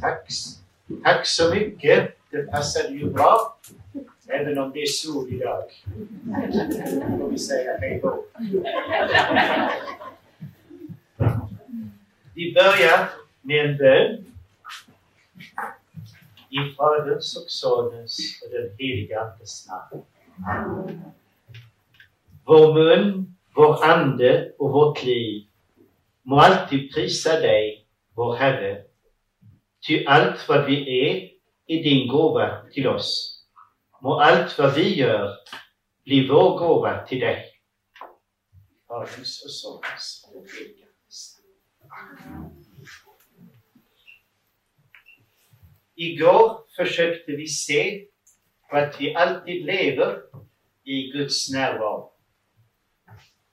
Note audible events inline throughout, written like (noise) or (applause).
Tack, tack så mycket. Det passade ju bra. Även om det är sol idag. Då får vi säga hej då. Vi börjar med en bön. I Faderns och Sonens och den helige Andes namn. Vår mun, vår ande och vårt liv må alltid prisa dig, vår Herre. Ty allt vad vi är är din gåva till oss. Må allt vad vi gör bli vår gåva till dig. Och Igår försökte vi se på att vi alltid lever i Guds närvaro.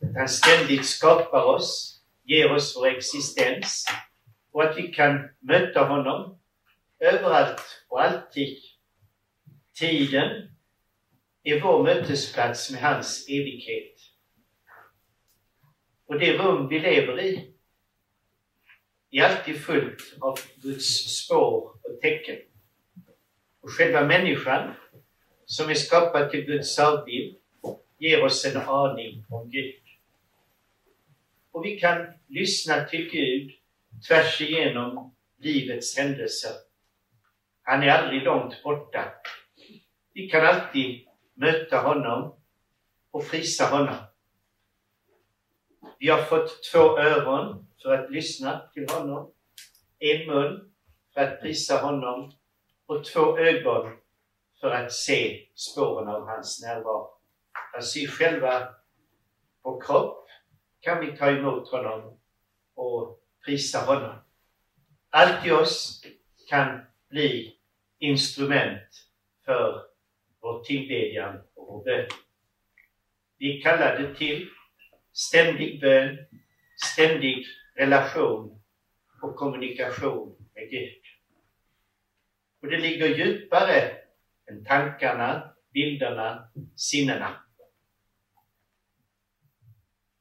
Att han ständigt skapar oss, ger oss vår existens och att vi kan möta honom överallt och alltid. Tiden är vår mötesplats med hans evighet. Och det rum vi lever i är alltid fullt av Guds spår och tecken. Och själva människan, som är skapad till Guds avbild, ger oss en aning om Gud. Och vi kan lyssna till Gud tvärs igenom livets händelser. Han är aldrig långt borta. Vi kan alltid möta honom och frisa honom. Vi har fått två öron för att lyssna till honom, en mun för att prisa honom och två ögon för att se spåren av hans närvaro. Alltså i själva vår kropp kan vi ta emot honom och prisa honom. Allt i oss kan bli instrument för vår tillbedjan och vår bön. Vi kallar det till ständig bön, ständig relation och kommunikation med Gud. Och det ligger djupare än tankarna, bilderna, sinnena.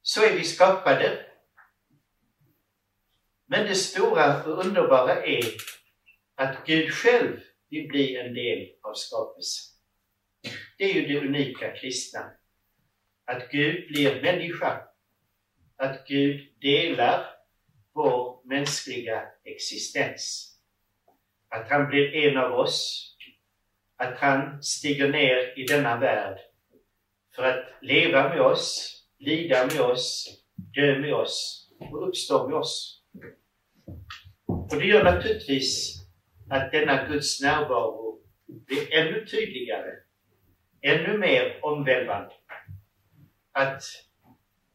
Så är vi skapade. Men det stora och underbara är att Gud själv vill bli en del av skapelsen. Det är ju det unika kristna. Att Gud blir människa. Att Gud delar vår mänskliga existens. Att han blir en av oss. Att han stiger ner i denna värld för att leva med oss, lida med oss, dö med oss och uppstå med oss. Och det gör naturligtvis att denna Guds närvaro blir ännu tydligare, ännu mer omvälvande. Att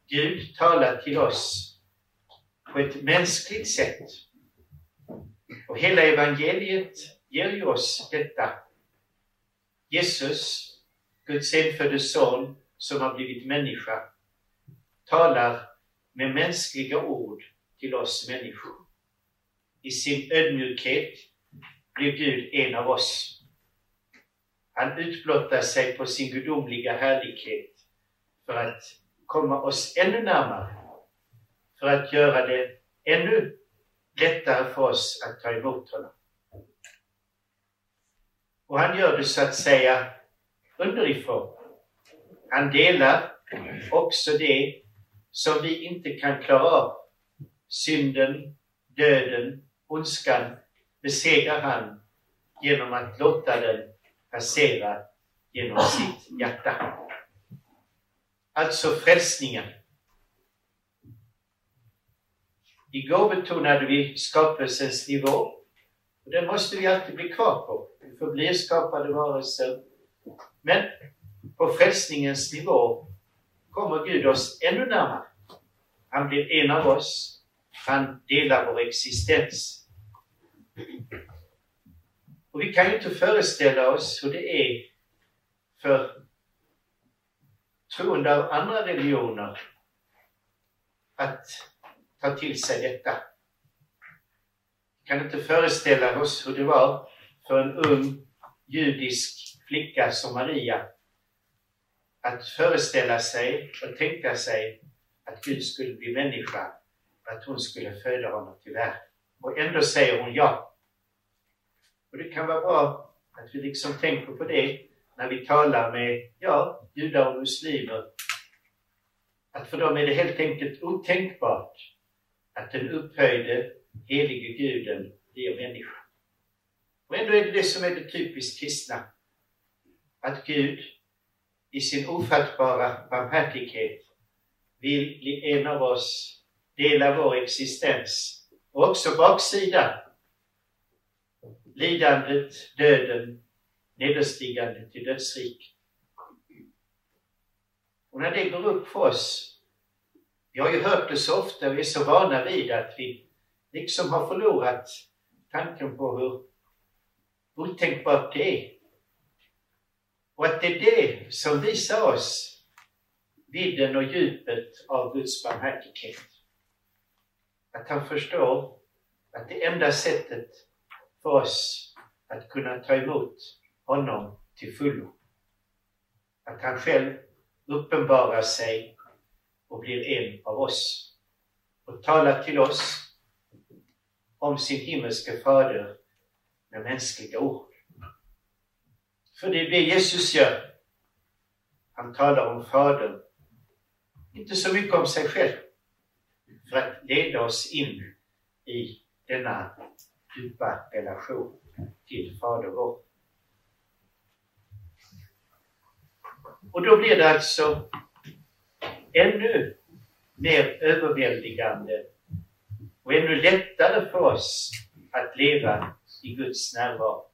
Gud talar till oss på ett mänskligt sätt. Och hela evangeliet ger ju oss detta. Jesus, Guds enfödde son, som har blivit människa, talar med mänskliga ord till oss människor. I sin ödmjukhet blir Gud en av oss. Han utblottar sig på sin gudomliga härlighet för att komma oss ännu närmare för att göra det ännu lättare för oss att ta emot honom. Och han gör det så att säga underifrån. Han delar också det som vi inte kan klara av. Synden, döden, ondskan besegrar han genom att låta den passera genom sitt hjärta. Alltså frälsningen Igår betonade vi skapelsens nivå. Och den måste vi alltid bli kvar på. Vi förblir skapade varelser. Men på frälsningens nivå kommer Gud oss ännu närmare. Han blir en av oss. Han delar vår existens. Och vi kan ju inte föreställa oss hur det är för troende av andra religioner att ta till sig detta. Vi kan inte föreställa oss hur det var för en ung judisk flicka som Maria att föreställa sig och tänka sig att Gud skulle bli människa, att hon skulle föda honom till världen. Och ändå säger hon ja. Och det kan vara bra att vi liksom tänker på det när vi talar med, ja, judar och muslimer. Att för dem är det helt enkelt otänkbart att den upphöjde, helige guden blir människa. Och ändå är det det som är det typiskt kristna. Att Gud i sin ofattbara barmhärtighet vill bli en av oss, dela vår existens och också baksidan. Lidandet, döden, nederstigandet till dödsrik. Och när det går upp för oss, vi har ju hört det så ofta, vi är så vana vid att vi liksom har förlorat tanken på hur otänkbart det är. Och att det är det som visar oss vidden och djupet av Guds barmhärtighet. Att han förstår att det enda sättet för oss att kunna ta emot honom till fullo, att han själv uppenbarar sig och blir en av oss och talar till oss om sin himmelske fader med mänskliga ord. För det är det Jesus gör. Han talar om Fadern inte så mycket om sig själv, för att leda oss in i denna djupa relation till Fader vår. Och då blir det alltså ännu mer överväldigande och ännu lättare för oss att leva i Guds närvaro.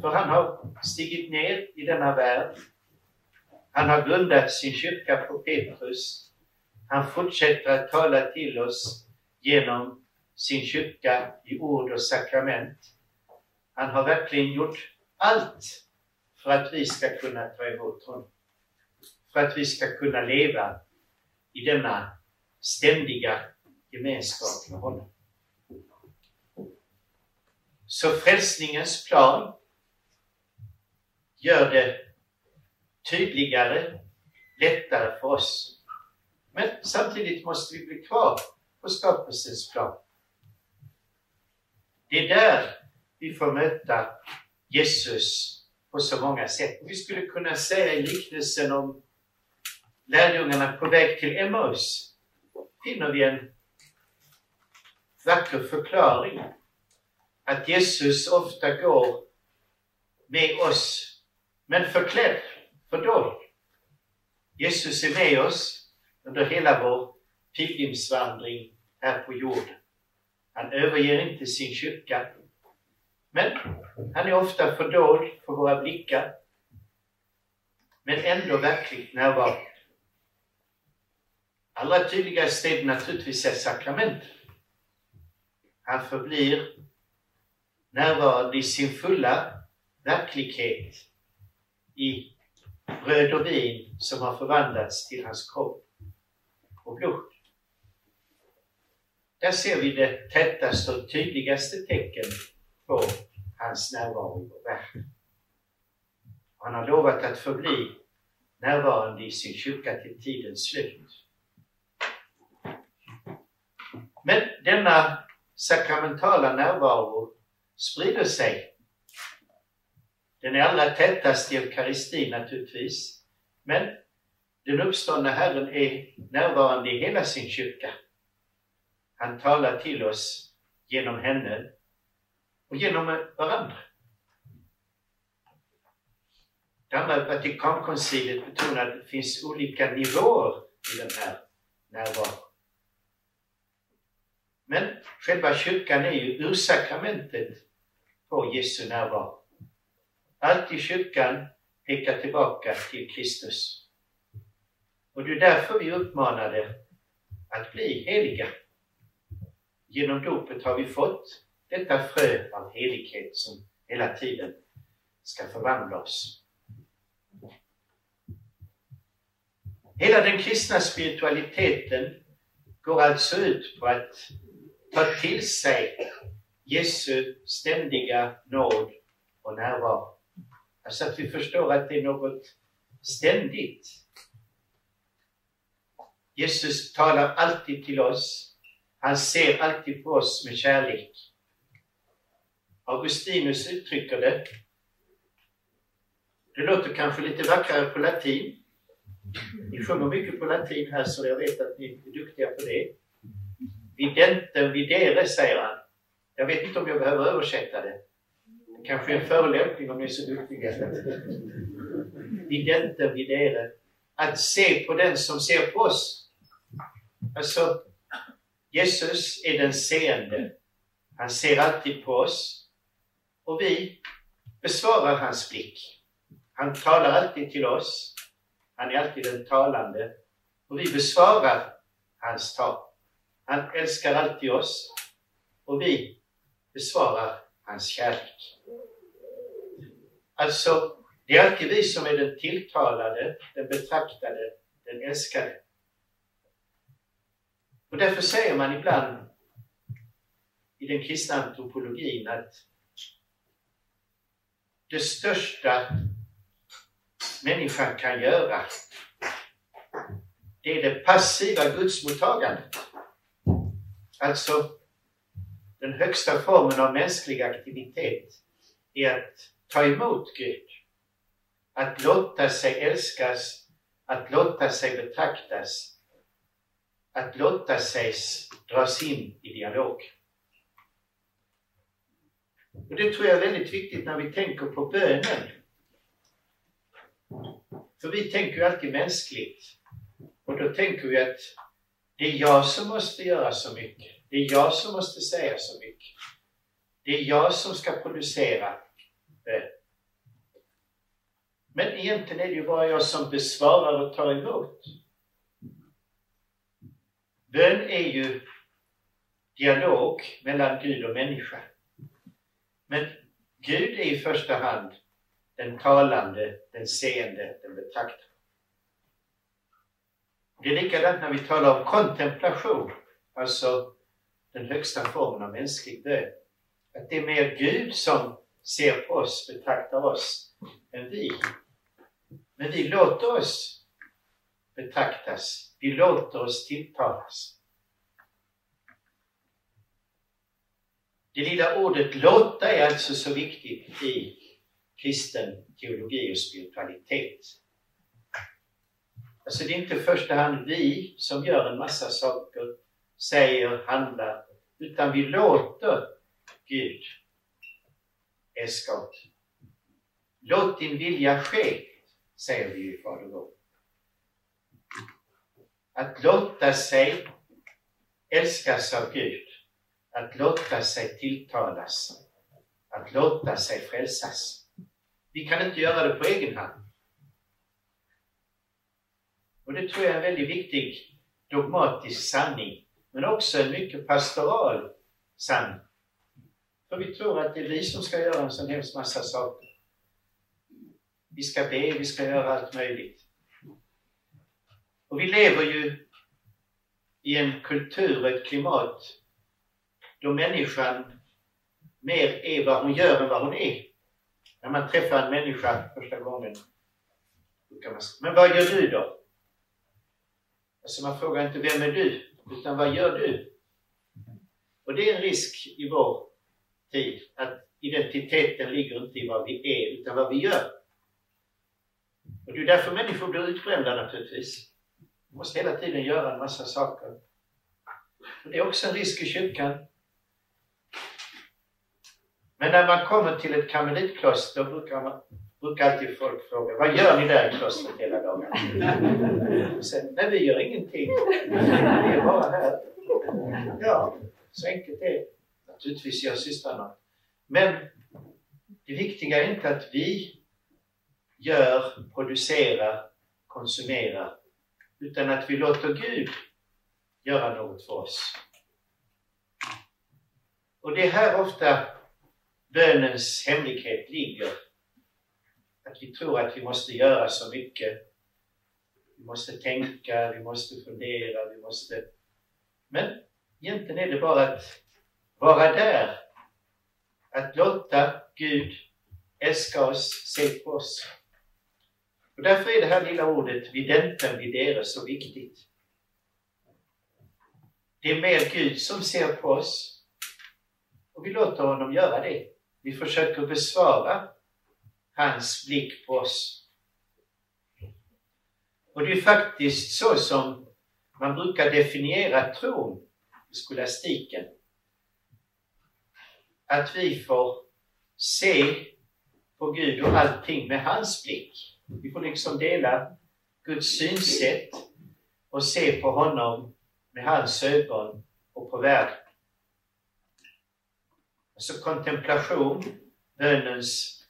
För han har stigit ner i denna värld han har grundat sin kyrka på Petrus. Han fortsätter att tala till oss genom sin kyrka i ord och sakrament. Han har verkligen gjort allt för att vi ska kunna ta emot honom. För att vi ska kunna leva i denna ständiga gemenskap med honom. Så frälsningens plan gör det tydligare, lättare för oss. Men samtidigt måste vi bli kvar på skapelsens plan. Det är där vi får möta Jesus på så många sätt. Vi skulle kunna säga i liknelsen om lärjungarna på väg till Emmaus finner vi en vacker förklaring. Att Jesus ofta går med oss, men förklädd fördold. Jesus är med oss under hela vår pilgrimsvandring här på jorden. Han överger inte sin kyrka. Men han är ofta fördold för våra blickar. Men ändå verkligt närvarande. Allra tydligast är det naturligtvis är sakrament. Han förblir närvarande i sin fulla verklighet i bröd och vin som har förvandlats till hans kropp och blod. Där ser vi det tätaste och tydligaste tecken på hans närvaro i vår värld. Han har lovat att förbli närvarande i sin kyrka till tidens slut. Men denna sakramentala närvaro sprider sig den är allra tätast i eukaristin naturligtvis. Men den uppståndne Herren är närvarande i hela sin kyrka. Han talar till oss genom henne och genom varandra. Det andra Vatikankonciliet betonar att det finns olika nivåer i den här närvaron. Men själva kyrkan är ju ursakramentet på Jesu närvaro. Allt i kyrkan pekar tillbaka till Kristus. Och det är därför vi uppmanade att bli heliga. Genom dopet har vi fått detta frö av helighet som hela tiden ska förvandla oss. Hela den kristna spiritualiteten går alltså ut på att ta till sig Jesu ständiga nåd och närvaro. Så att vi förstår att det är något ständigt. Jesus talar alltid till oss. Han ser alltid på oss med kärlek. Augustinus uttrycker det. Det låter kanske lite vackrare på latin. Ni sjunger mycket på latin här så jag vet att ni är duktiga på det. Videntem videre, säger han. Jag vet inte om jag behöver översätta det. Det kanske är en förolämpning om ni är så duktiga. Videntem videre. Att se på den som ser på oss. Alltså, Jesus är den seende. Han ser alltid på oss. Och vi besvarar hans blick. Han talar alltid till oss. Han är alltid den talande. Och vi besvarar hans tal. Han älskar alltid oss. Och vi besvarar hans kärlek. Alltså, det är alltid vi som är den tilltalade, den betraktade, den älskade. Och därför säger man ibland i den kristna antropologin att det största människan kan göra, det är det passiva gudsmottagandet. Alltså, den högsta formen av mänsklig aktivitet är att ta emot Gud. Att låta sig älskas, att låta sig betraktas, att låta sig dras in i dialog. Och Det tror jag är väldigt viktigt när vi tänker på bönen. För vi tänker ju alltid mänskligt. Och då tänker vi att det är jag som måste göra så mycket. Det är jag som måste säga så mycket. Det är jag som ska producera bön. Men egentligen är det ju bara jag som besvarar och tar emot. Bön är ju dialog mellan Gud och människa. Men Gud är i första hand den talande, den seende, den betraktande. Det är likadant när vi talar om kontemplation, alltså den högsta formen av mänsklig bön. Att det är mer Gud som ser på oss, betraktar oss, än vi. Men vi låter oss betraktas, vi låter oss tilltalas. Det lilla ordet låta är alltså så viktigt i kristen teologi och spiritualitet. Alltså det är inte i första hand vi som gör en massa saker, säger, handlar, utan vi låter Gud älska oss. Låt din vilja ske, säger vi i Fader vår. Att låta sig älskas av Gud, att låta sig tilltalas, att låta sig frälsas. Vi kan inte göra det på egen hand. Och det tror jag är en väldigt viktig dogmatisk sanning, men också en mycket pastoral sanning. För vi tror att det är vi som ska göra en sån hemsk massa saker. Vi ska be, vi ska göra allt möjligt. Och vi lever ju i en kultur och ett klimat då människan mer är vad hon gör än vad hon är. När man träffar en människa första gången, brukar kan man säga, men vad gör du då? Alltså man frågar inte vem är du, utan vad gör du? Och det är en risk i vår tid, att identiteten ligger inte i vad vi är, utan vad vi gör. Och det är därför människor blir utbrända naturligtvis. De måste hela tiden göra en massa saker. Det är också en risk i kyrkan. Men när man kommer till ett karmelitkloster brukar, man, brukar alltid folk fråga Vad gör ni där i klostret hela dagen? Och sen, Nej, vi gör ingenting. Vi är bara här. Ja, så enkelt är det. Naturligtvis gör systrarna. Men det viktiga är inte att vi gör, producerar, konsumerar, utan att vi låter Gud göra något för oss. Och det är här ofta bönens hemlighet ligger. Att vi tror att vi måste göra så mycket. Vi måste tänka, vi måste fundera, vi måste... Men egentligen är det bara att vara där. Att låta Gud älska oss, se på oss. Och därför är det här lilla ordet videnten videre så viktigt. Det är mer Gud som ser på oss och vi låter honom göra det. Vi försöker besvara hans blick på oss. Och det är faktiskt så som man brukar definiera tron i skolastiken. Att vi får se på Gud och allting med hans blick. Vi får liksom dela Guds synsätt och se på honom med hans ögon och på världen. Alltså kontemplation, bönens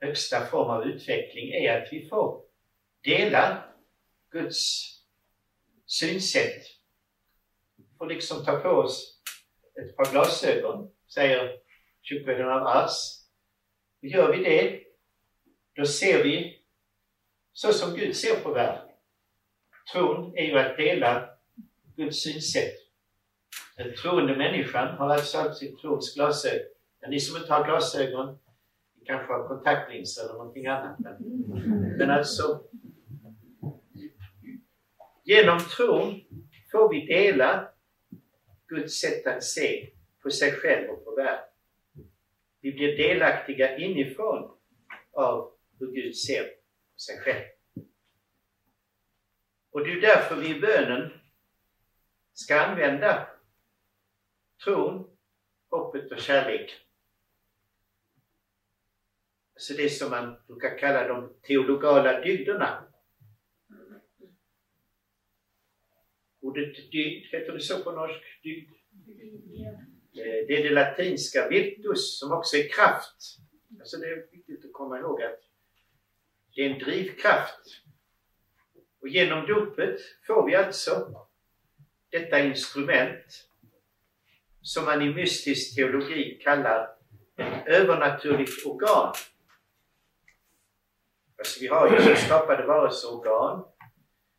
högsta form av utveckling, är att vi får dela Guds synsätt. Vi får liksom ta på oss ett par glasögon, säger kyrkoherden av Ars. Gör vi det, då ser vi så som Gud ser på världen. Tron är ju att dela Guds synsätt. Den troende människan har alltså sitt trons glasögon. Men ni som inte har glasögon, ni kanske har kontaktlinser eller någonting annat. Men, men alltså, genom tron får vi dela Guds sätt att se på sig själv och på världen. Vi blir delaktiga inifrån av hur Gud ser på sig själv. Och det är därför vi i bönen ska använda tron, hoppet och kärlek. Alltså det som man brukar kalla de teologala dygderna. Ordet dygd, heter det så på norsk? Dygd? Det är det latinska virtus som också är kraft. Alltså det är viktigt att komma ihåg att det är en drivkraft. Och genom dopet får vi alltså detta instrument som man i mystisk teologi kallar ett övernaturligt organ. Alltså vi har ju som skapade varelseorgan,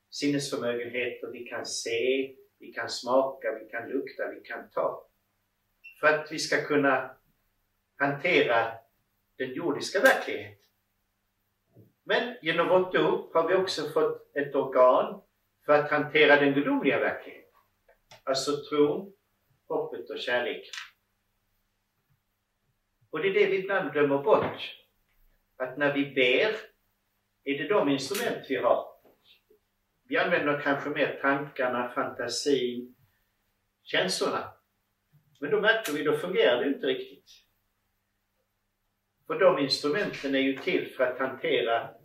sinnesförmögenheter, vi kan se, vi kan smaka, vi kan lukta, vi kan ta. För att vi ska kunna hantera den jordiska verkligheten. Men genom vårt dop har vi också fått ett organ för att hantera den gudomliga verkligheten. Alltså tron, hoppet och kärlek. Och det är det vi ibland glömmer bort. Att när vi ber är det de instrument vi har. Vi använder kanske mer tankarna, fantasin, känslorna. Men då märker vi, då fungerar det inte riktigt. För de instrumenten är ju till för att hantera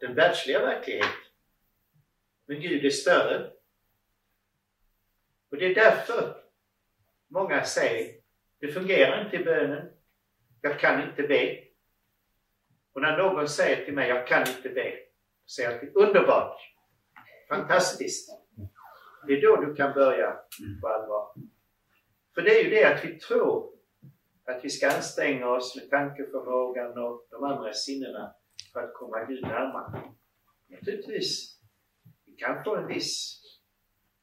den världsliga verkligheten. Men Gud är större. Och det är därför många säger, det fungerar inte i bönen. Jag kan inte be. Och när någon säger till mig, jag kan inte be, säger jag till underbart! Fantastiskt! Det är då du kan börja på allvar. För det är ju det att vi tror att vi ska anstränga oss med tankeförmågan och de andra sinnena för att komma Gud närmare. Naturligtvis, vi kan få en viss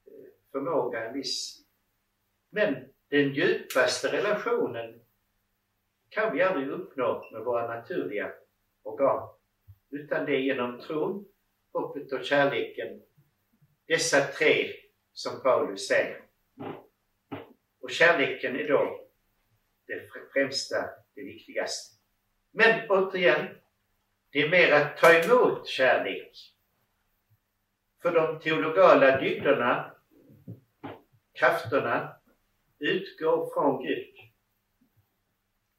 eh, förmåga, en viss... Men den djupaste relationen kan vi aldrig uppnå med våra naturliga organ. Utan det är genom tron, hoppet och kärleken. Dessa tre som Paulus säger. Och kärleken är då det främsta, det viktigaste. Men återigen, det är mer att ta emot kärlek. För de teologala dygderna, krafterna, utgår från Gud.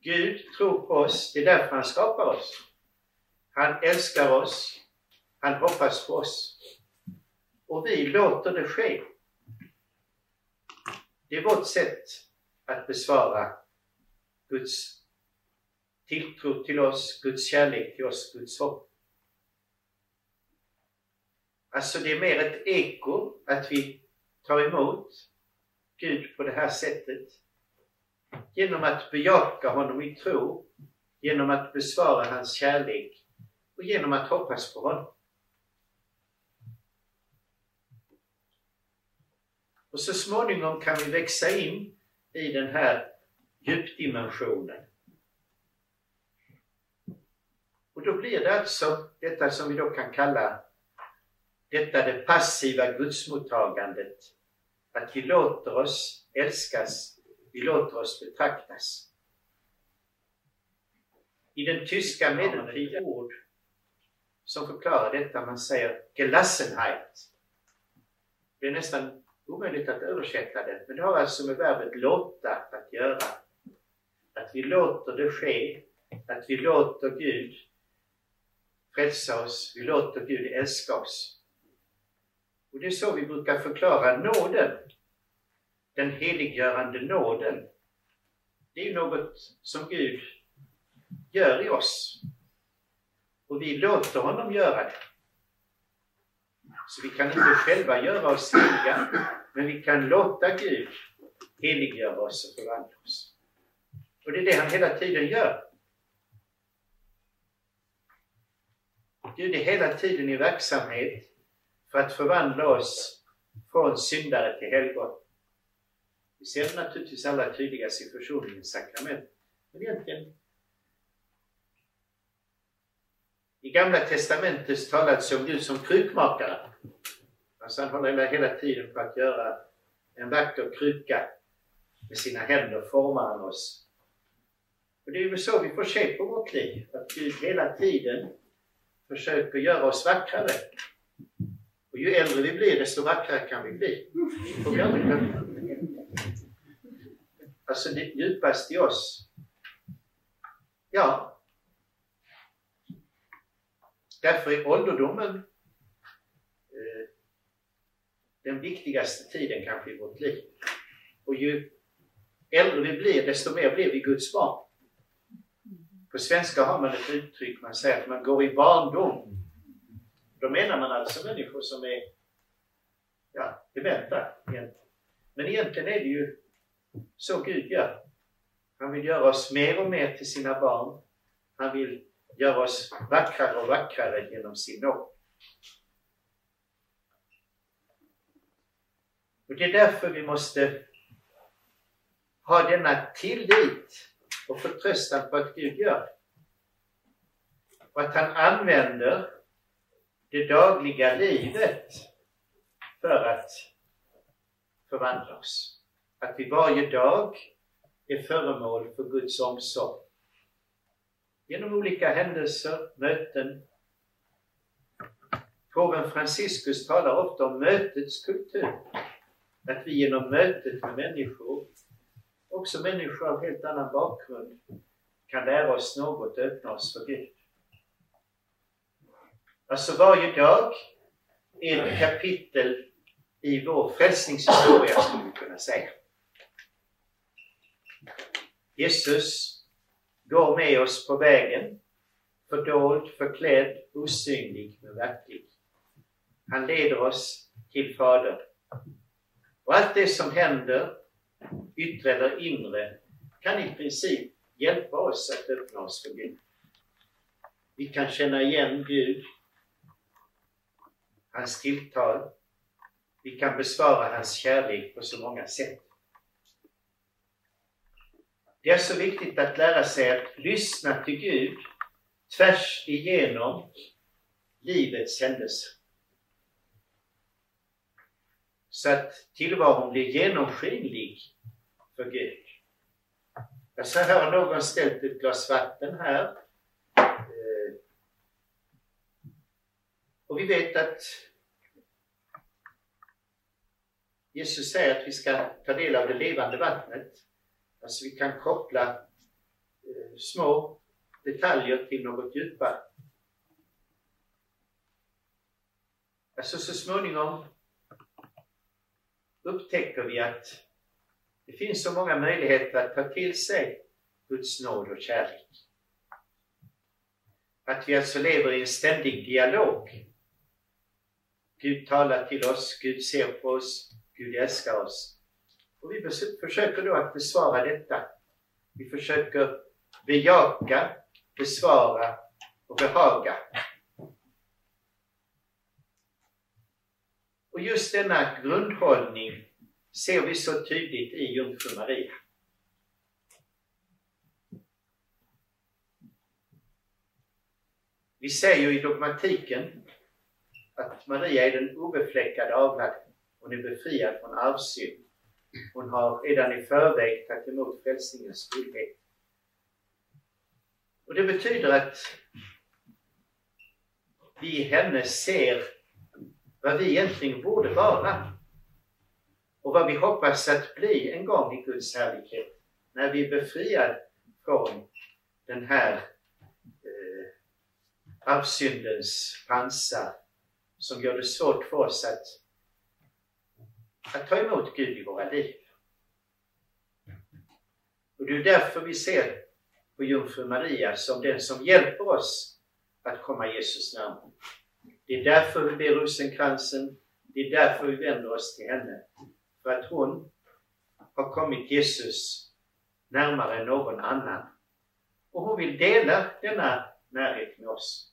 Gud tror på oss, det är därför han skapar oss. Han älskar oss, han hoppas på oss. Och vi låter det ske. Det är vårt sätt att besvara Guds tilltro till oss, Guds kärlek till oss, Guds hopp. Alltså det är mer ett eko att vi tar emot Gud på det här sättet. Genom att bejaka honom i tro, genom att besvara hans kärlek och genom att hoppas på honom. Och så småningom kan vi växa in i den här djupdimensionen. Och då blir det alltså detta som vi då kan kalla detta det passiva gudsmottagandet. Att vi låter oss älskas, vi låter oss betraktas. I den tyska medeltida ord som förklarar detta, man säger Gelassenheit. Det är nästan omöjligt att översätta det, men det har alltså med verbet låta att göra. Att vi låter det ske, att vi låter Gud frälsa oss, vi låter Gud älska oss. Och det är så vi brukar förklara nåden. Den heliggörande nåden. Det är ju något som Gud gör i oss. Och vi låter honom göra det. Så vi kan inte själva göra oss heliga, men vi kan låta Gud heliggöra oss och förvandla oss. Och det är det han hela tiden gör. Gud är hela tiden i verksamhet för att förvandla oss från syndare till helgon. Vi ser det naturligtvis allra tydligast i försoningens sakrament. Men egentligen I Gamla Testamentet talas om Gud som krukmakare. Alltså han håller hela tiden på att göra en vacker kruka. Med sina händer formar han oss. Och det är väl så vi får se på vårt liv. Att Gud hela tiden försöker göra oss vackrare. Och ju äldre vi blir, desto vackrare kan vi bli. Alltså det djupaste i oss. Ja, Därför är ålderdomen eh, den viktigaste tiden kanske i vårt liv. Och ju äldre vi blir, desto mer blir vi Guds barn. På svenska har man ett uttryck, man säger att man går i barndom. Då menar man alltså människor som är ja, dementa egentligen. Men egentligen är det ju så Gud gör. Han vill göra oss mer och mer till sina barn. Han vill göra oss vackrare och vackrare genom sin nåd. Och det är därför vi måste ha denna tillit och förtröstan på att Gud gör. Och att han använder det dagliga livet för att förvandla oss. Att vi varje dag är föremål för Guds omsorg genom olika händelser, möten. Påven Franciscus talar ofta om mötets kultur. Att vi genom mötet med människor, också människor av helt annan bakgrund, kan lära oss något och öppna oss för Gud. Alltså varje dag är ett kapitel i vår frälsningshistoria, skulle vi kunna säga. Jesus går med oss på vägen, fördold, förklädd, osynlig men verklig. Han leder oss till Fadern. Och allt det som händer, yttre eller inre, kan i princip hjälpa oss att öppna oss för Gud. Vi kan känna igen Gud, hans tilltal. Vi kan besvara hans kärlek på så många sätt. Det är så viktigt att lära sig att lyssna till Gud tvärs igenom livets händelser. Så att tillvaron blir genomskinlig för Gud. Jag ser här har någon ställt ett glas vatten här. Eh, och vi vet att Jesus säger att vi ska ta del av det levande vattnet. Alltså vi kan koppla eh, små detaljer till något djupare. Alltså så småningom upptäcker vi att det finns så många möjligheter att ta till sig Guds nåd och kärlek. Att vi alltså lever i en ständig dialog. Gud talar till oss, Gud ser på oss, Gud älskar oss. Och vi försöker då att besvara detta. Vi försöker bejaka, besvara och behaga. Och just denna grundhållning ser vi så tydligt i Jungfru Maria. Vi säger ju i dogmatiken att Maria är den obefläckade avlade. Hon är befriad från arvsynd. Hon har redan i förväg tagit emot frälsningens godhet. Och det betyder att vi i henne ser vad vi egentligen borde vara och vad vi hoppas att bli en gång i Guds härlighet när vi är befriade från den här eh, arvsyndens pansar som gör det svårt för oss att, att ta emot Gud i våra liv. Och det är därför vi ser på jungfru Maria som den som hjälper oss att komma Jesus närmare. Det är därför vi ber rosenkransen, det är därför vi vänder oss till henne. För att hon har kommit Jesus närmare än någon annan. Och hon vill dela denna närhet med oss.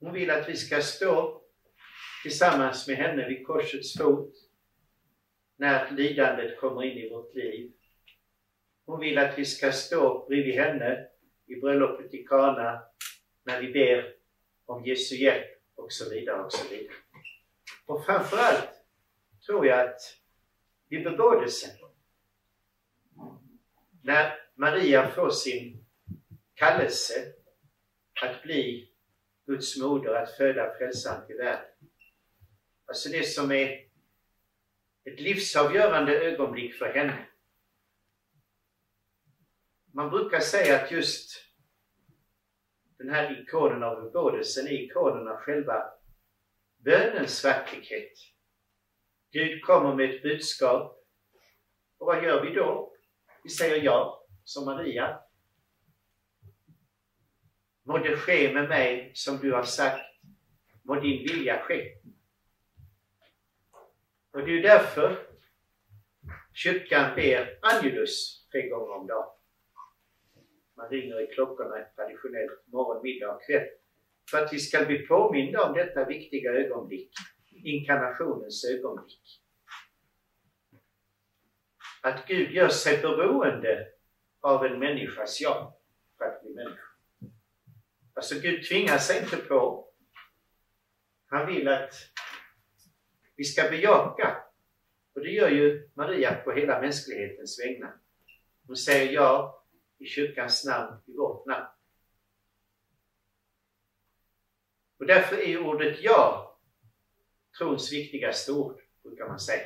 Hon vill att vi ska stå tillsammans med henne vid korsets fot när lidandet kommer in i vårt liv. Hon vill att vi ska stå bredvid henne i bröllopet i Kana när vi ber om Jesu hjälp och så vidare och så vidare. Och framförallt tror jag att vid bebådelsen, när Maria får sin kallelse att bli Guds moder, att föda frälsaren till världen. Alltså det som är ett livsavgörande ögonblick för henne. Man brukar säga att just den här ikonen av bebådelsen är ikonen av själva bönens verklighet. Gud kommer med ett budskap. Och vad gör vi då? Vi säger ja, som Maria. Må det ske med mig som du har sagt. Må din vilja ske. Och det är därför kyrkan ber Angelus tre gånger om dagen. Man ringer i klockorna traditionellt morgon, middag och kväll. För att vi ska bli påminda om detta viktiga ögonblick. Inkarnationens ögonblick. Att Gud gör sig beroende av en människas ja för att bli människa. Alltså Gud tvingar sig inte på. Han vill att vi ska bejaka. Och det gör ju Maria på hela mänsklighetens vägnar. Hon säger ja i kyrkans namn, i vårt namn. Och därför är ordet ja trons viktigaste ord, brukar man säga.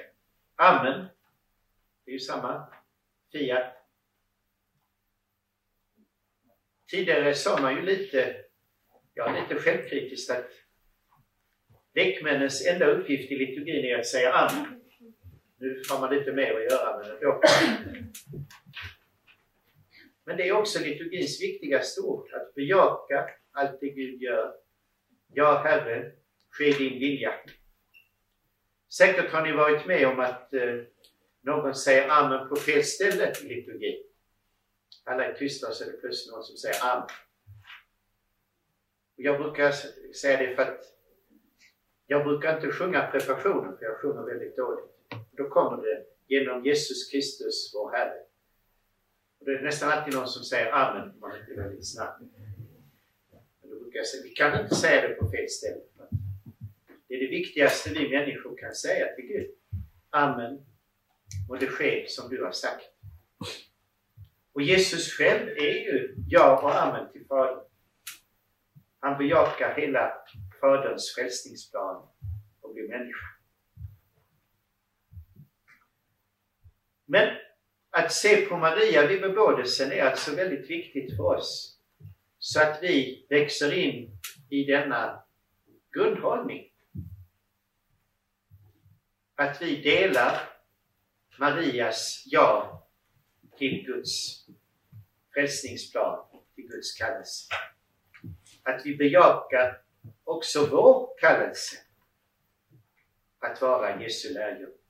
Amen, det är ju samma. Fiat. Tidigare sa man ju lite, ja lite självkritiskt att lekmännens enda uppgift i liturgin är att säga amen. Nu har man lite mer att göra med det. Men det är också liturgins viktigaste ord, att bejaka allt det Gud gör. Ja, Herre, ske din vilja. Säkert har ni varit med om att eh, någon säger amen på fel ställe i liturgin. Alla är tysta så är det plötsligt någon som säger amen. Och jag brukar säga det för att jag brukar inte sjunga prefationen, för jag sjunger väldigt dåligt. Då kommer det genom Jesus Kristus, vår Herre. Det är nästan alltid någon som säger Amen om man inte är väldigt snabb. Men då brukar jag säga, vi kan inte säga det på fel ställe. Det är det viktigaste vi människor kan säga till Gud. Amen. Och det sker som du har sagt. Och Jesus själv är ju ja och amen till Fadern. Han bejakar hela Faderns frälsningsplan och blir människa. Men att se på Maria vid bebådelsen är alltså väldigt viktigt för oss. Så att vi växer in i denna grundhållning. Att vi delar Marias ja till Guds frälsningsplan, till Guds kallelse. Att vi bejakar också vår kallelse att vara Jesu lärjunge.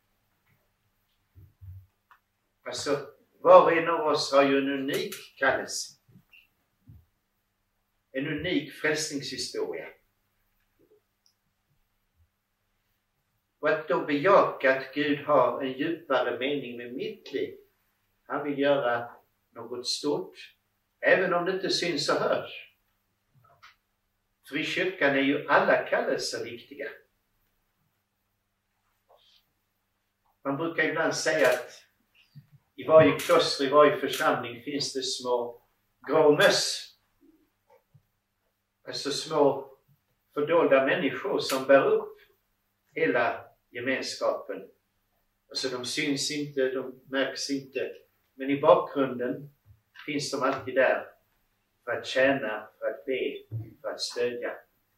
Alltså, var och en av oss har ju en unik kallelse. En unik frälsningshistoria. Och att då bejaka att Gud har en djupare mening med mitt liv. Han vill göra något stort, även om det inte syns och hörs. För i kyrkan är ju alla kallelser viktiga. Man brukar ibland säga att i varje kloster, i varje församling finns det små grå möss. Alltså små fördolda människor som bär upp hela gemenskapen. Alltså de syns inte, de märks inte, men i bakgrunden finns de alltid där för att tjäna, för att be, för att stödja.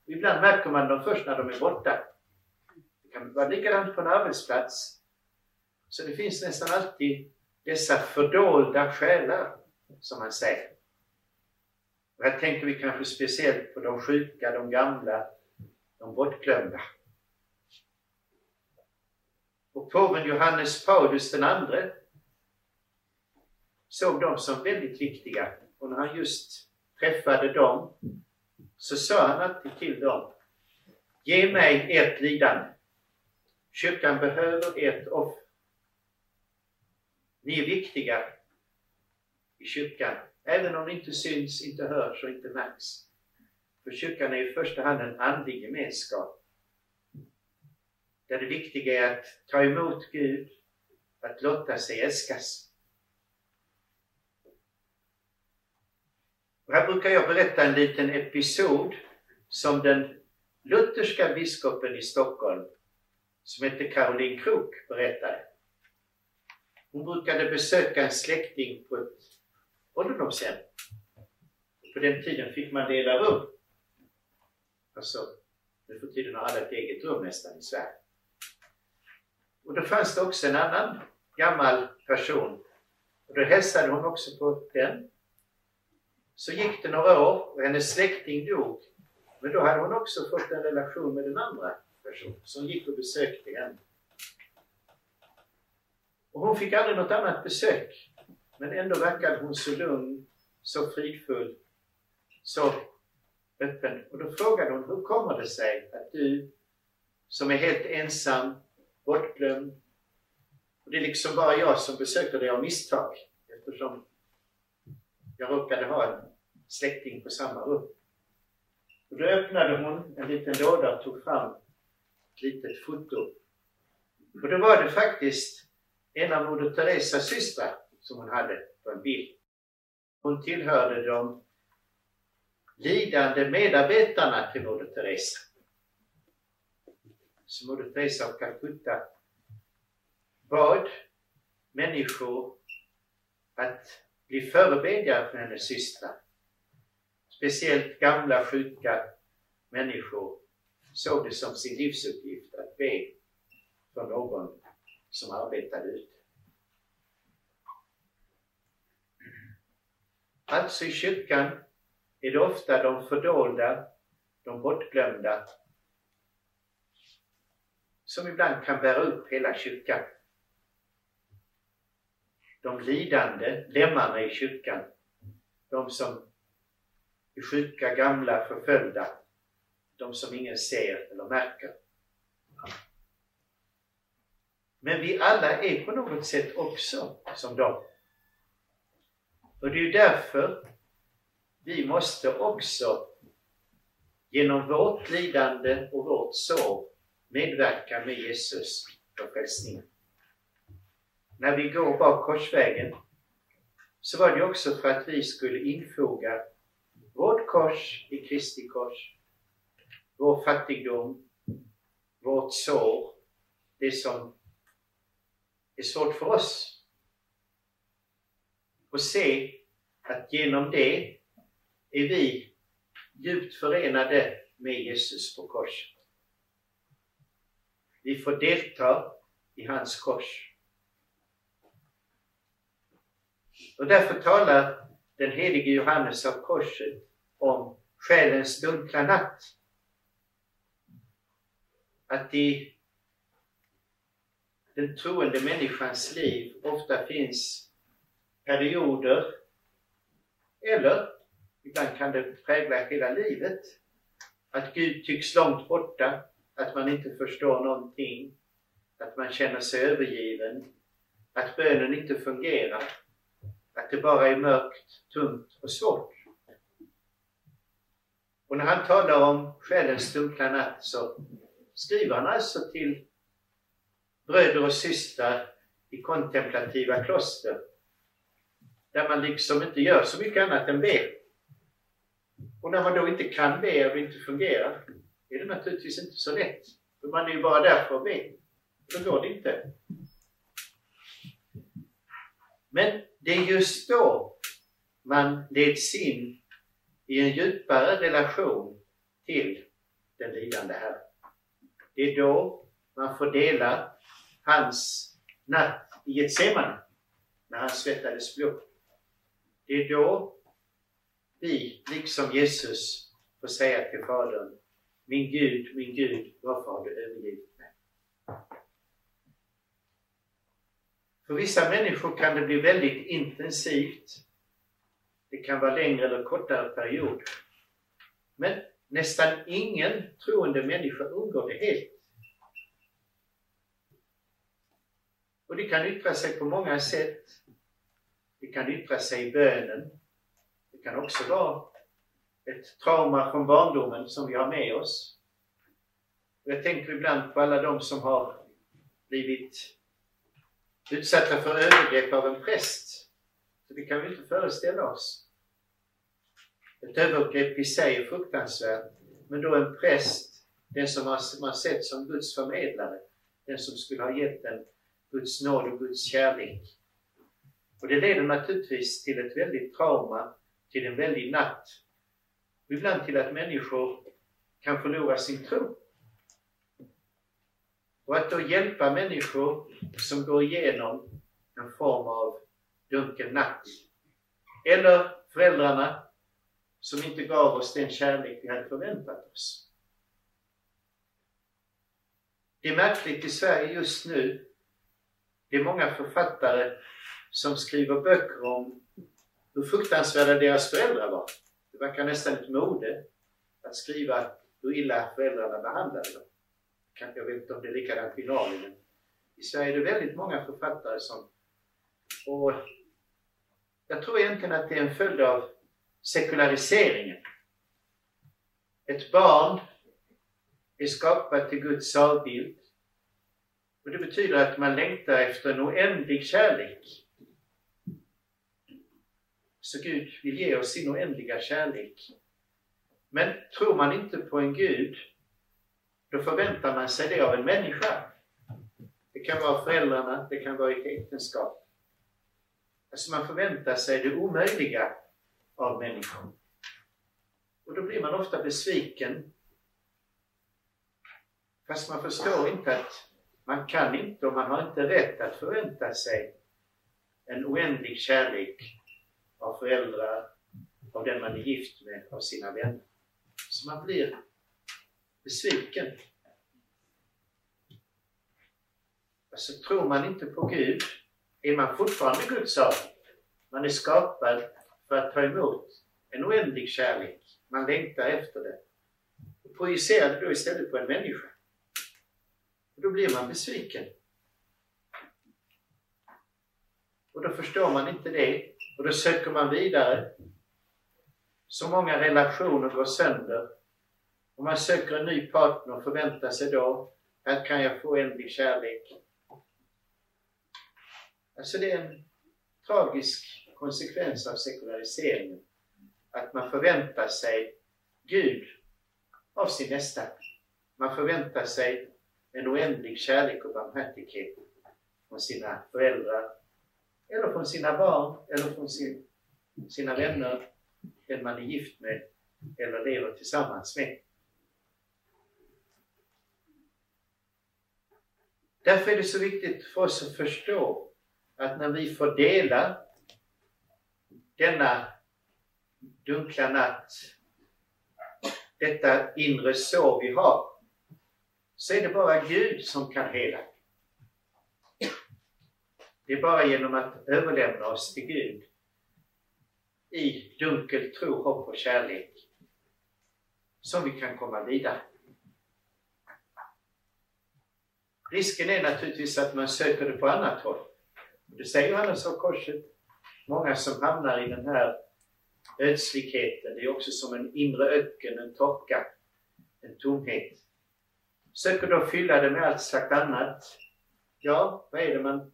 Och ibland märker man dem först när de är borta. Det kan vara likadant på en arbetsplats. Så det finns nästan alltid dessa fördolda själar, som man säger. Och här tänker vi kanske speciellt på de sjuka, de gamla, de bortglömda. Och påven Johannes Paulus den andre såg dem som väldigt viktiga. Och när han just träffade dem så sa han alltid till dem Ge mig ert lidande. Kyrkan behöver ert offer. Ni är viktiga i kyrkan, även om ni inte syns, inte hörs och inte märks. För kyrkan är i första hand en andlig gemenskap. Där det viktiga är att ta emot Gud, att låta sig älskas. Och här brukar jag berätta en liten episod som den lutherska biskopen i Stockholm, som heter Caroline Krook, berättade. Hon brukade besöka en släkting på ett ålderdomshem. På den tiden fick man dela rum. Alltså, nu för tiden har alla ett eget rum nästan i Sverige. Och då fanns det också en annan gammal person. Och då hälsade hon också på den. Så gick det några år och hennes släkting dog. Men då hade hon också fått en relation med den andra personen som gick och besökte henne. Och hon fick aldrig något annat besök. Men ändå verkade hon så lugn, så fridfull, så öppen. Och då frågade hon, hur kommer det sig att du som är helt ensam, bortglömd, och det är liksom bara jag som besöker dig av misstag eftersom jag råkade ha en släkting på samma rum. Och då öppnade hon en liten låda och tog fram ett litet foto. Och då var det faktiskt en av Moder Teresas systrar som hon hade på en bild. Hon tillhörde de lidande medarbetarna till Moder Teresa. Så Moder Teresa av Calcutta bad människor att bli förebedjare för hennes systrar. Speciellt gamla, sjuka människor såg det som sin livsuppgift att be för någon som arbetade ute. Alltså i kyrkan är det ofta de fördolda, de bortglömda, som ibland kan bära upp hela kyrkan. De lidande, lemmarna i kyrkan, de som är sjuka, gamla, förföljda, de som ingen ser eller märker. Men vi alla är på något sätt också som dem. Och det är ju därför vi måste också genom vårt lidande och vårt sår medverka med Jesus och frälsningen. När vi går bak korsvägen så var det också för att vi skulle infoga vårt kors i Kristi kors, vår fattigdom, vårt sår, det som är svårt för oss. Och se att genom det är vi djupt förenade med Jesus på korset. Vi får delta i hans kors. Och därför talar den helige Johannes av korset om själens dunkla natt. Att i den troende människans liv ofta finns perioder, eller ibland kan det prägla hela livet, att Gud tycks långt borta, att man inte förstår någonting, att man känner sig övergiven, att bönen inte fungerar, att det bara är mörkt, tungt och svårt. Och när han talar om själens dunkla natt så skriver han alltså till bröder och systrar i kontemplativa kloster där man liksom inte gör så mycket annat än ber. Och när man då inte kan be och det inte fungerar är det naturligtvis inte så lätt. För man är ju bara där för att be. Då går det inte. Men det är just då man leds in i en djupare relation till den lidande Herren. Det är då man får dela hans natt i Getsemane, när han svettades blod. Det är då vi, liksom Jesus, får säga till Fadern, min Gud, min Gud, varför har du övergivit mig? För vissa människor kan det bli väldigt intensivt. Det kan vara längre eller kortare period. Men nästan ingen troende människa undgår det helt. Och det kan yttra sig på många sätt. Det kan yttra sig i bönen. Det kan också vara ett trauma från barndomen som vi har med oss. Och jag tänker ibland på alla de som har blivit utsatta för övergrepp av en präst. Så det kan vi inte föreställa oss. Ett övergrepp i sig är fruktansvärt, men då en präst, den som man sett som Guds förmedlare, den som skulle ha gett en Guds nåd och Guds kärlek. Och det leder naturligtvis till ett väldigt trauma, till en väldig natt. Ibland till att människor kan förlora sin tro. Och att då hjälpa människor som går igenom en form av dunkel natt. Eller föräldrarna som inte gav oss den kärlek vi hade förväntat oss. Det är märkligt i Sverige just nu det är många författare som skriver böcker om hur fruktansvärda deras föräldrar var. Det verkar nästan ett mode att skriva hur illa föräldrarna behandlade dem. Jag vet inte om det är likadant i Norge, men i Sverige är det väldigt många författare som... Och jag tror egentligen att det är en följd av sekulariseringen. Ett barn är skapat till Guds avbild och det betyder att man längtar efter en oändlig kärlek. Så Gud vill ge oss sin oändliga kärlek. Men tror man inte på en Gud, då förväntar man sig det av en människa. Det kan vara föräldrarna, det kan vara ett äktenskap. Alltså man förväntar sig det omöjliga av människor. Och då blir man ofta besviken. Fast man förstår inte att man kan inte och man har inte rätt att förvänta sig en oändlig kärlek av föräldrar, av den man är gift med, av sina vänner. Så man blir besviken. Alltså tror man inte på Gud är man fortfarande Guds avbild. Man är skapad för att ta emot en oändlig kärlek. Man längtar efter det. Och projicerar det då istället på en människa. Och då blir man besviken. Och då förstår man inte det och då söker man vidare. Så många relationer går sönder. Och man söker en ny partner och förväntar sig då, här kan jag få ändlig kärlek. Alltså det är en tragisk konsekvens av sekulariseringen. Att man förväntar sig Gud av sin nästa. Man förväntar sig en oändlig kärlek och barmhärtighet från sina föräldrar, eller från sina barn, eller från sin, sina vänner, den man är gift med eller lever tillsammans med. Därför är det så viktigt för oss att förstå att när vi får dela denna dunkla natt, detta inre sår vi har, så är det bara Gud som kan hela. Det är bara genom att överlämna oss till Gud i dunkel tro, hopp och kärlek som vi kan komma vidare. Risken är naturligtvis att man söker det på annat håll. Det säger Johannes av Korset. Många som hamnar i den här ödsligheten, det är också som en inre öken, en torka, en tomhet söker då fylla det med allt slags annat. Ja, vad är det man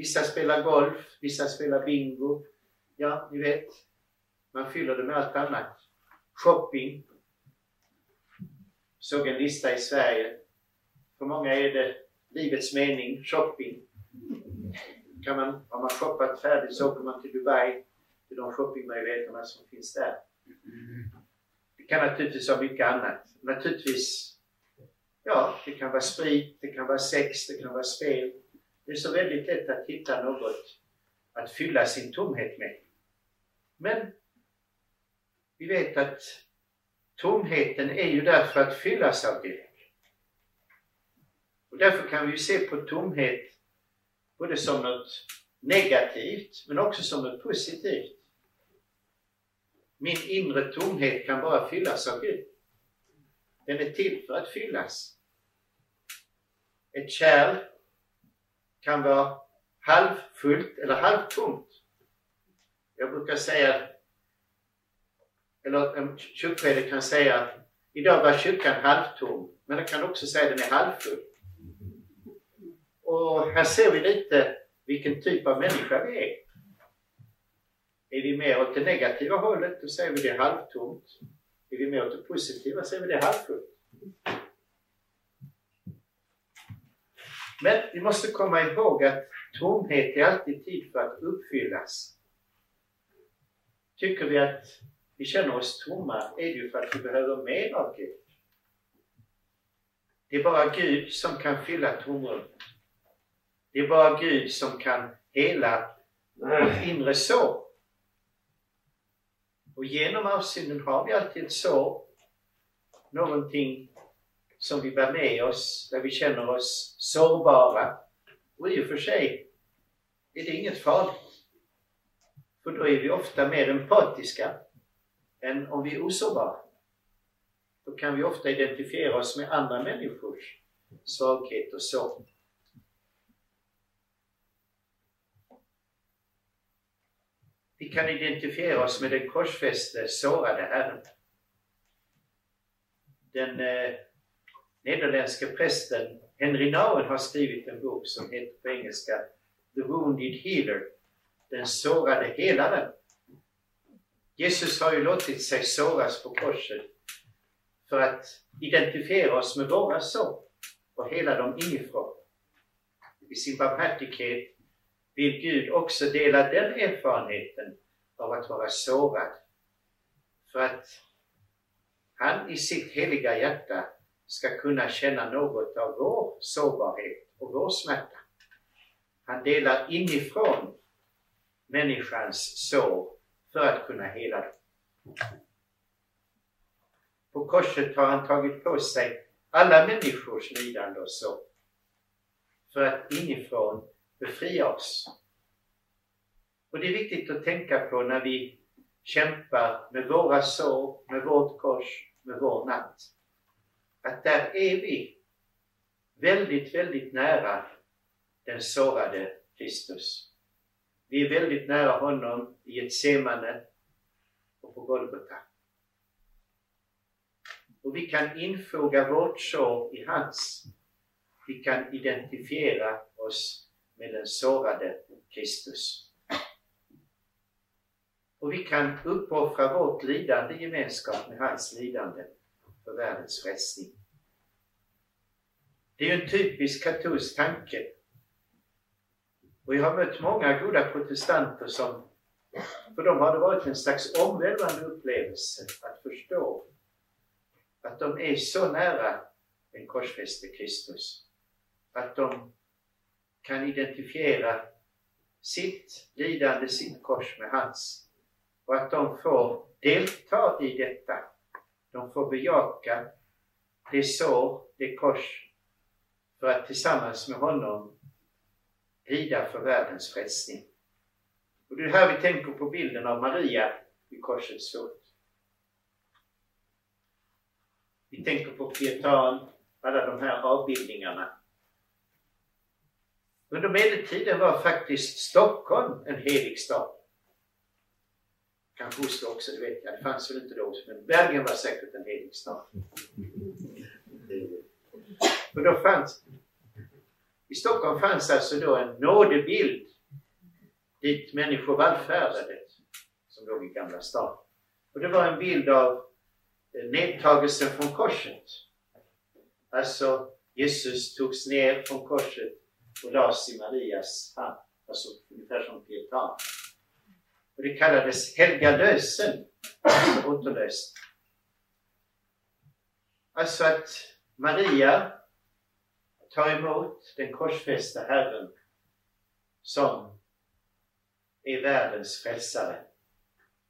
Vissa spelar golf, vissa spelar bingo. Ja, ni vet. Man fyller det med allt annat. Shopping. Såg en lista i Sverige. För många är det livets mening, shopping. Kan man, har man shoppat färdigt så åker man till Dubai, till de shoppingmöjligheterna som finns där. Det kan naturligtvis vara mycket annat. Naturligtvis, ja, det kan vara sprit, det kan vara sex, det kan vara spel. Det är så väldigt lätt att hitta något att fylla sin tomhet med. Men vi vet att tomheten är ju där för att fyllas av Gud. Och därför kan vi ju se på tomhet både som något negativt men också som något positivt. Min inre tomhet kan bara fyllas av Gud. Den är till för att fyllas. Ett kärl kan vara halvfullt eller halvtomt. Jag brukar säga, eller en kyrkoherde kan säga, idag var kyrkan halvtom, men den kan också säga att den är halvfull. Och här ser vi lite vilken typ av människa vi är. Är vi mer åt det negativa hållet, då säger vi det är halvtomt. Är vi mer åt det positiva, säger vi det halvfullt. Men vi måste komma ihåg att tomhet är alltid tid för att uppfyllas. Tycker vi att vi känner oss tomma är det ju för att vi behöver mer av Gud. Det är bara Gud som kan fylla tomrummet. Det är bara Gud som kan hela vårt inre sår. Och genom arvsynden har vi alltid ett sår, någonting som vi bär med oss, där vi känner oss sårbara. Och i och för sig är det inget farligt. För då är vi ofta mer empatiska än om vi är osårbara. Då kan vi ofta identifiera oss med andra människors svaghet och sår. Vi kan identifiera oss med den korsfäste, sårade Herren. Den eh, nederländske prästen Henry Nouwen har skrivit en bok som heter på engelska The Wounded Healer, den sårade helaren. Jesus har ju låtit sig såras på korset för att identifiera oss med våra sår och hela dem inifrån. I sin barmhärtighet vill Gud också dela den erfarenheten av att vara sårad. För att han i sitt heliga hjärta ska kunna känna något av vår sårbarhet och vår smärta. Han delar inifrån människans sår för att kunna hela dem. På korset har han tagit på sig alla människors lidande och sår för att inifrån befria oss. Och det är viktigt att tänka på när vi kämpar med våra sår, med vårt kors, med vår natt. Att där är vi väldigt, väldigt nära den sårade Kristus. Vi är väldigt nära honom i ett semane och på Golgata. Och vi kan infoga vårt sår i hans. Vi kan identifiera oss med den sårade Kristus. Och vi kan uppoffra vårt lidande i gemenskap med hans lidande för världens frälsning. Det är ju en typisk katolsk tanke. Och jag har mött många goda protestanter som, för dem har det varit en slags omvälvande upplevelse att förstå att de är så nära den korsfäste Kristus. Att de kan identifiera sitt lidande, sitt kors med hans. Och att de får delta i detta. De får bejaka det sår, det kors, för att tillsammans med honom lida för världens frälsning. Och det är här vi tänker på bilden av Maria vid korsets fot. Vi tänker på pietan, alla de här avbildningarna under medeltiden var faktiskt Stockholm en helig stad. Kanske Oslo också, det vet jag. Det fanns väl inte då, men Bergen var säkert en helig stad. Och då fanns, I Stockholm fanns alltså då en nådebild dit människor vallfärdade, som låg i Gamla stan. Och det var en bild av eh, nedtagelsen från korset. Alltså, Jesus togs ner från korset och lades i Marias hand. Alltså ungefär som pietan. Och det kallades helgalösen, alltså återlösen. Alltså att Maria tar emot den korsfästa Herren som är världens frälsare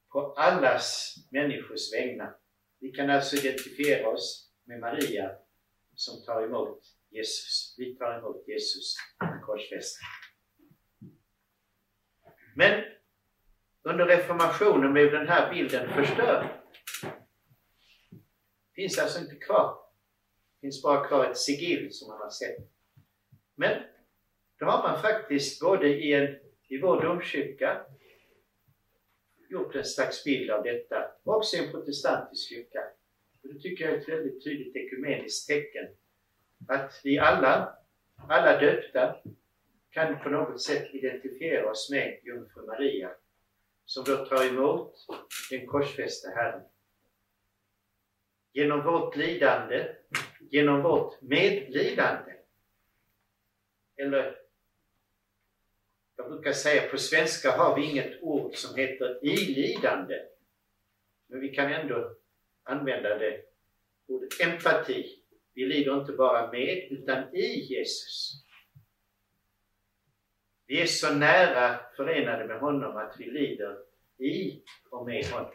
på allas människors vägnar. Vi kan alltså identifiera oss med Maria som tar emot Jesus. Vi tar emot Jesus, korsfäst. Men under reformationen blev den här bilden förstörd. Finns alltså inte kvar. Finns bara kvar ett sigill som man har sett. Men då har man faktiskt både i, en, i vår domkyrka gjort en slags bild av detta, och också i en protestantisk kyrka. Och det tycker jag är ett väldigt tydligt ekumeniskt tecken. Att vi alla, alla döpta, kan på något sätt identifiera oss med Jungfru Maria, som då tar emot den korsfäste Herren. Genom vårt lidande, genom vårt medlidande. Eller, jag brukar säga på svenska har vi inget ord som heter ilidande. Men vi kan ändå använda det ordet empati. Vi lider inte bara med, utan i Jesus. Vi är så nära förenade med honom att vi lider i och med honom.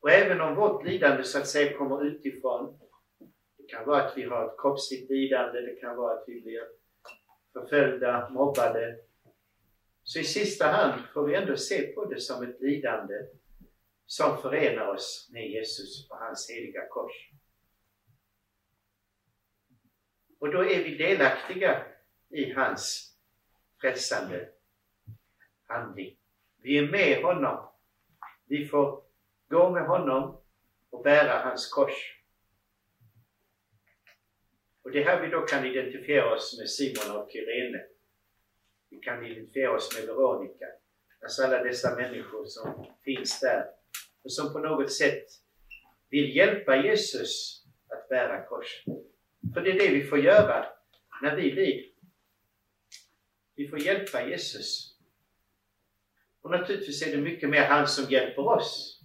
Och även om vårt lidande så att säga kommer utifrån, det kan vara att vi har ett kroppsligt lidande, det kan vara att vi blir förföljda, mobbade, så i sista hand får vi ändå se på det som ett lidande som förenar oss med Jesus på hans heliga kors. Och då är vi delaktiga i hans frälsande handling. Vi är med honom. Vi får gå med honom och bära hans kors. Och det är här vi då kan identifiera oss med Simon och Irene. Vi kan identifiera oss med Veronica. Alltså alla dessa människor som finns där och som på något sätt vill hjälpa Jesus att bära korset. För det är det vi får göra när vi lider. Vi får hjälpa Jesus. Och naturligtvis är det mycket mer han som hjälper oss.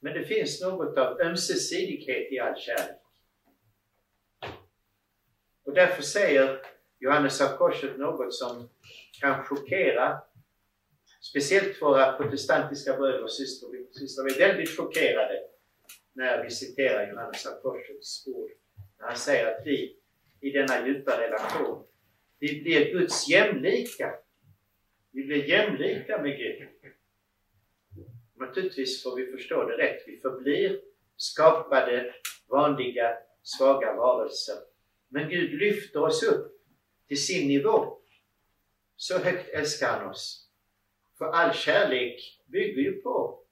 Men det finns något av ömsesidighet i all kärlek. Och därför säger Johannes av Korset något som kan chockera speciellt våra protestantiska bröder och systrar. Vi är väldigt chockerade när vi citerar Johannes av ord. När han säger att vi i denna djupa relation, vi blir Guds jämlika. Vi blir jämlika med Gud. Naturligtvis får vi förstå det rätt. Vi förblir skapade, vanliga, svaga varelser. Men Gud lyfter oss upp till sin nivå. Så högt älskar han oss. För all kärlek bygger ju på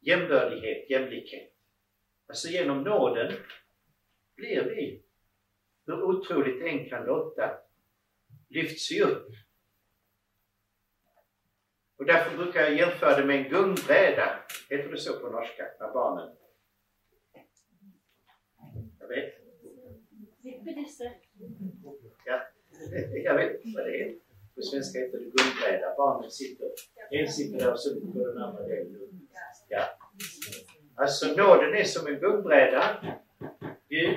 jämbördighet, jämlikhet. Alltså genom nåden blir vi, hur otroligt än kan låta, lyfts vi upp. Och därför brukar jag jämföra det med en gungbräda. Heter det så på norska, när barnen... Jag vet. Ja, (laughs) jag vet inte vad det är. På svenska heter det gungbräda. Barnet sitter, en sitter där och så på den andra delen. Ja. Alltså nåden är som en gungbräda. Gud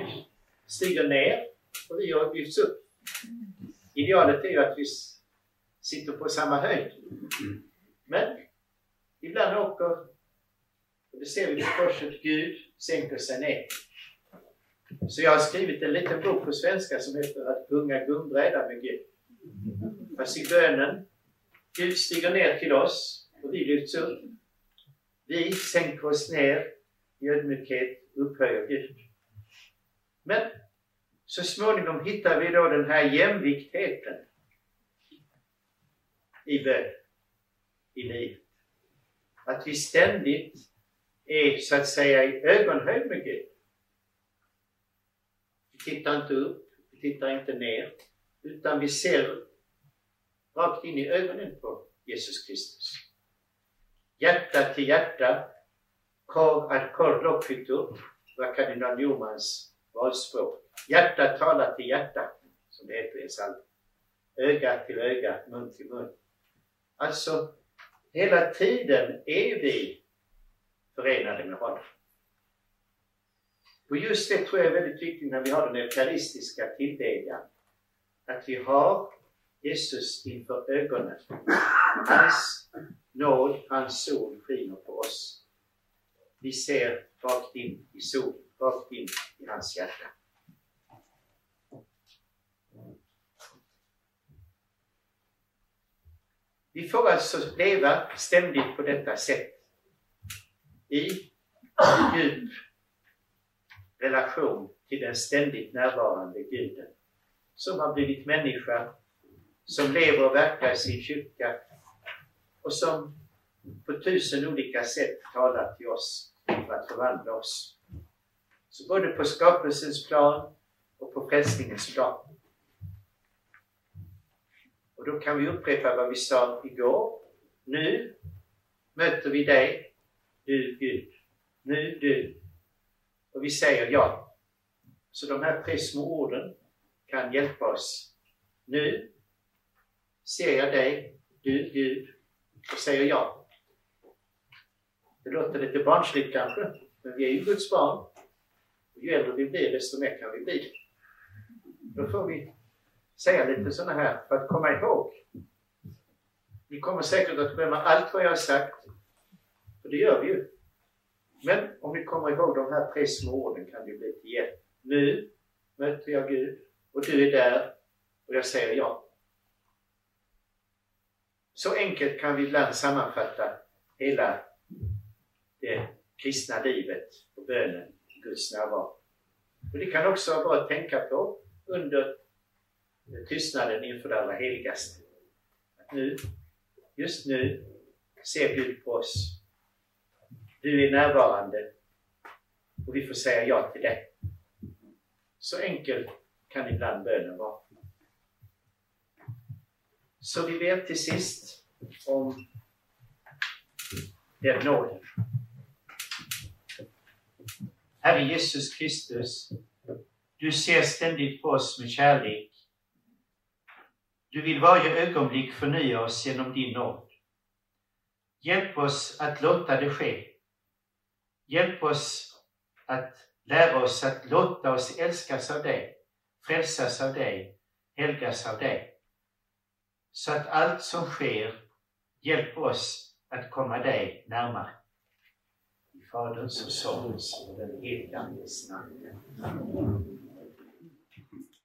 stiger ner och vi har lyfts upp. Idealet är ju att vi sitter på samma höjd. Men ibland åker, och det ser vi på korset, Gud sänker sig ner. Så jag har skrivit en liten bok på svenska som heter Att gunga gungbräda med Gud. Fast i bönen, Gud stiger ner till oss och vi lyfts upp. Vi sänker oss ner i ödmjukhet, upphöjer Gud. Men så småningom hittar vi då den här jämviktheten i bön, i livet. Att vi ständigt är så att säga i ögonhöjd med Gud. Vi tittar inte upp, vi tittar inte ner, utan vi ser rakt in i ögonen på Jesus Kristus. Hjärta till hjärta, kor ad kor loquitur, var kardinal Newmans valspråk. Hjärta talar till hjärta, som det heter i en psalm. Öga till öga, mun till mun. Alltså, hela tiden är vi förenade med honom. Och just det tror jag är väldigt viktigt när vi har den eukaristiska tillbedjan. Att vi har Jesus inför ögonen. Hans nåd, hans sol skiner på oss. Vi ser rakt in i solen, rakt in i hans hjärta. Vi får alltså leva ständigt på detta sätt. I djup relation till den ständigt närvarande Guden som har blivit människa, som lever och verkar i sin kyrka och som på tusen olika sätt talar till oss för att förvandla oss. Så både på skapelsens plan och på frälsningens plan. Och då kan vi upprepa vad vi sa igår. Nu möter vi dig, du Gud. Nu du. Och vi säger ja. Så de här tre små orden kan hjälpa oss. Nu ser jag dig, du Gud, och säger ja. Det låter lite barnsligt kanske, men vi är ju Guds barn. Och ju äldre vi blir, desto mer kan vi bli. Då får vi säga lite sådana här för att komma ihåg. Ni kommer säkert att glömma allt vad jag har sagt, och det gör vi ju. Men om vi kommer ihåg de här tre små orden kan det bli till hjälp. Nu möter jag Gud och du är där och jag säger ja. Så enkelt kan vi ibland sammanfatta hela det kristna livet och bönen i Guds närvaro. Och det kan också vara bra att tänka på under tystnaden inför det allra heligaste. Att nu, just nu, ser Gud på oss. Du är närvarande och vi får säga ja till det. Så enkelt kan ibland bönen vara. Så vi ber till sist om den nåden. Herre Jesus Kristus, du ser ständigt på oss med kärlek. Du vill varje ögonblick förnya oss genom din nåd. Hjälp oss att låta det ske. Hjälp oss att lära oss att låta oss älskas av dig, frälsas av dig, helgas av dig. Så att allt som sker hjälper oss att komma dig närmare. I Faderns och Sonens och den helige Andes namn.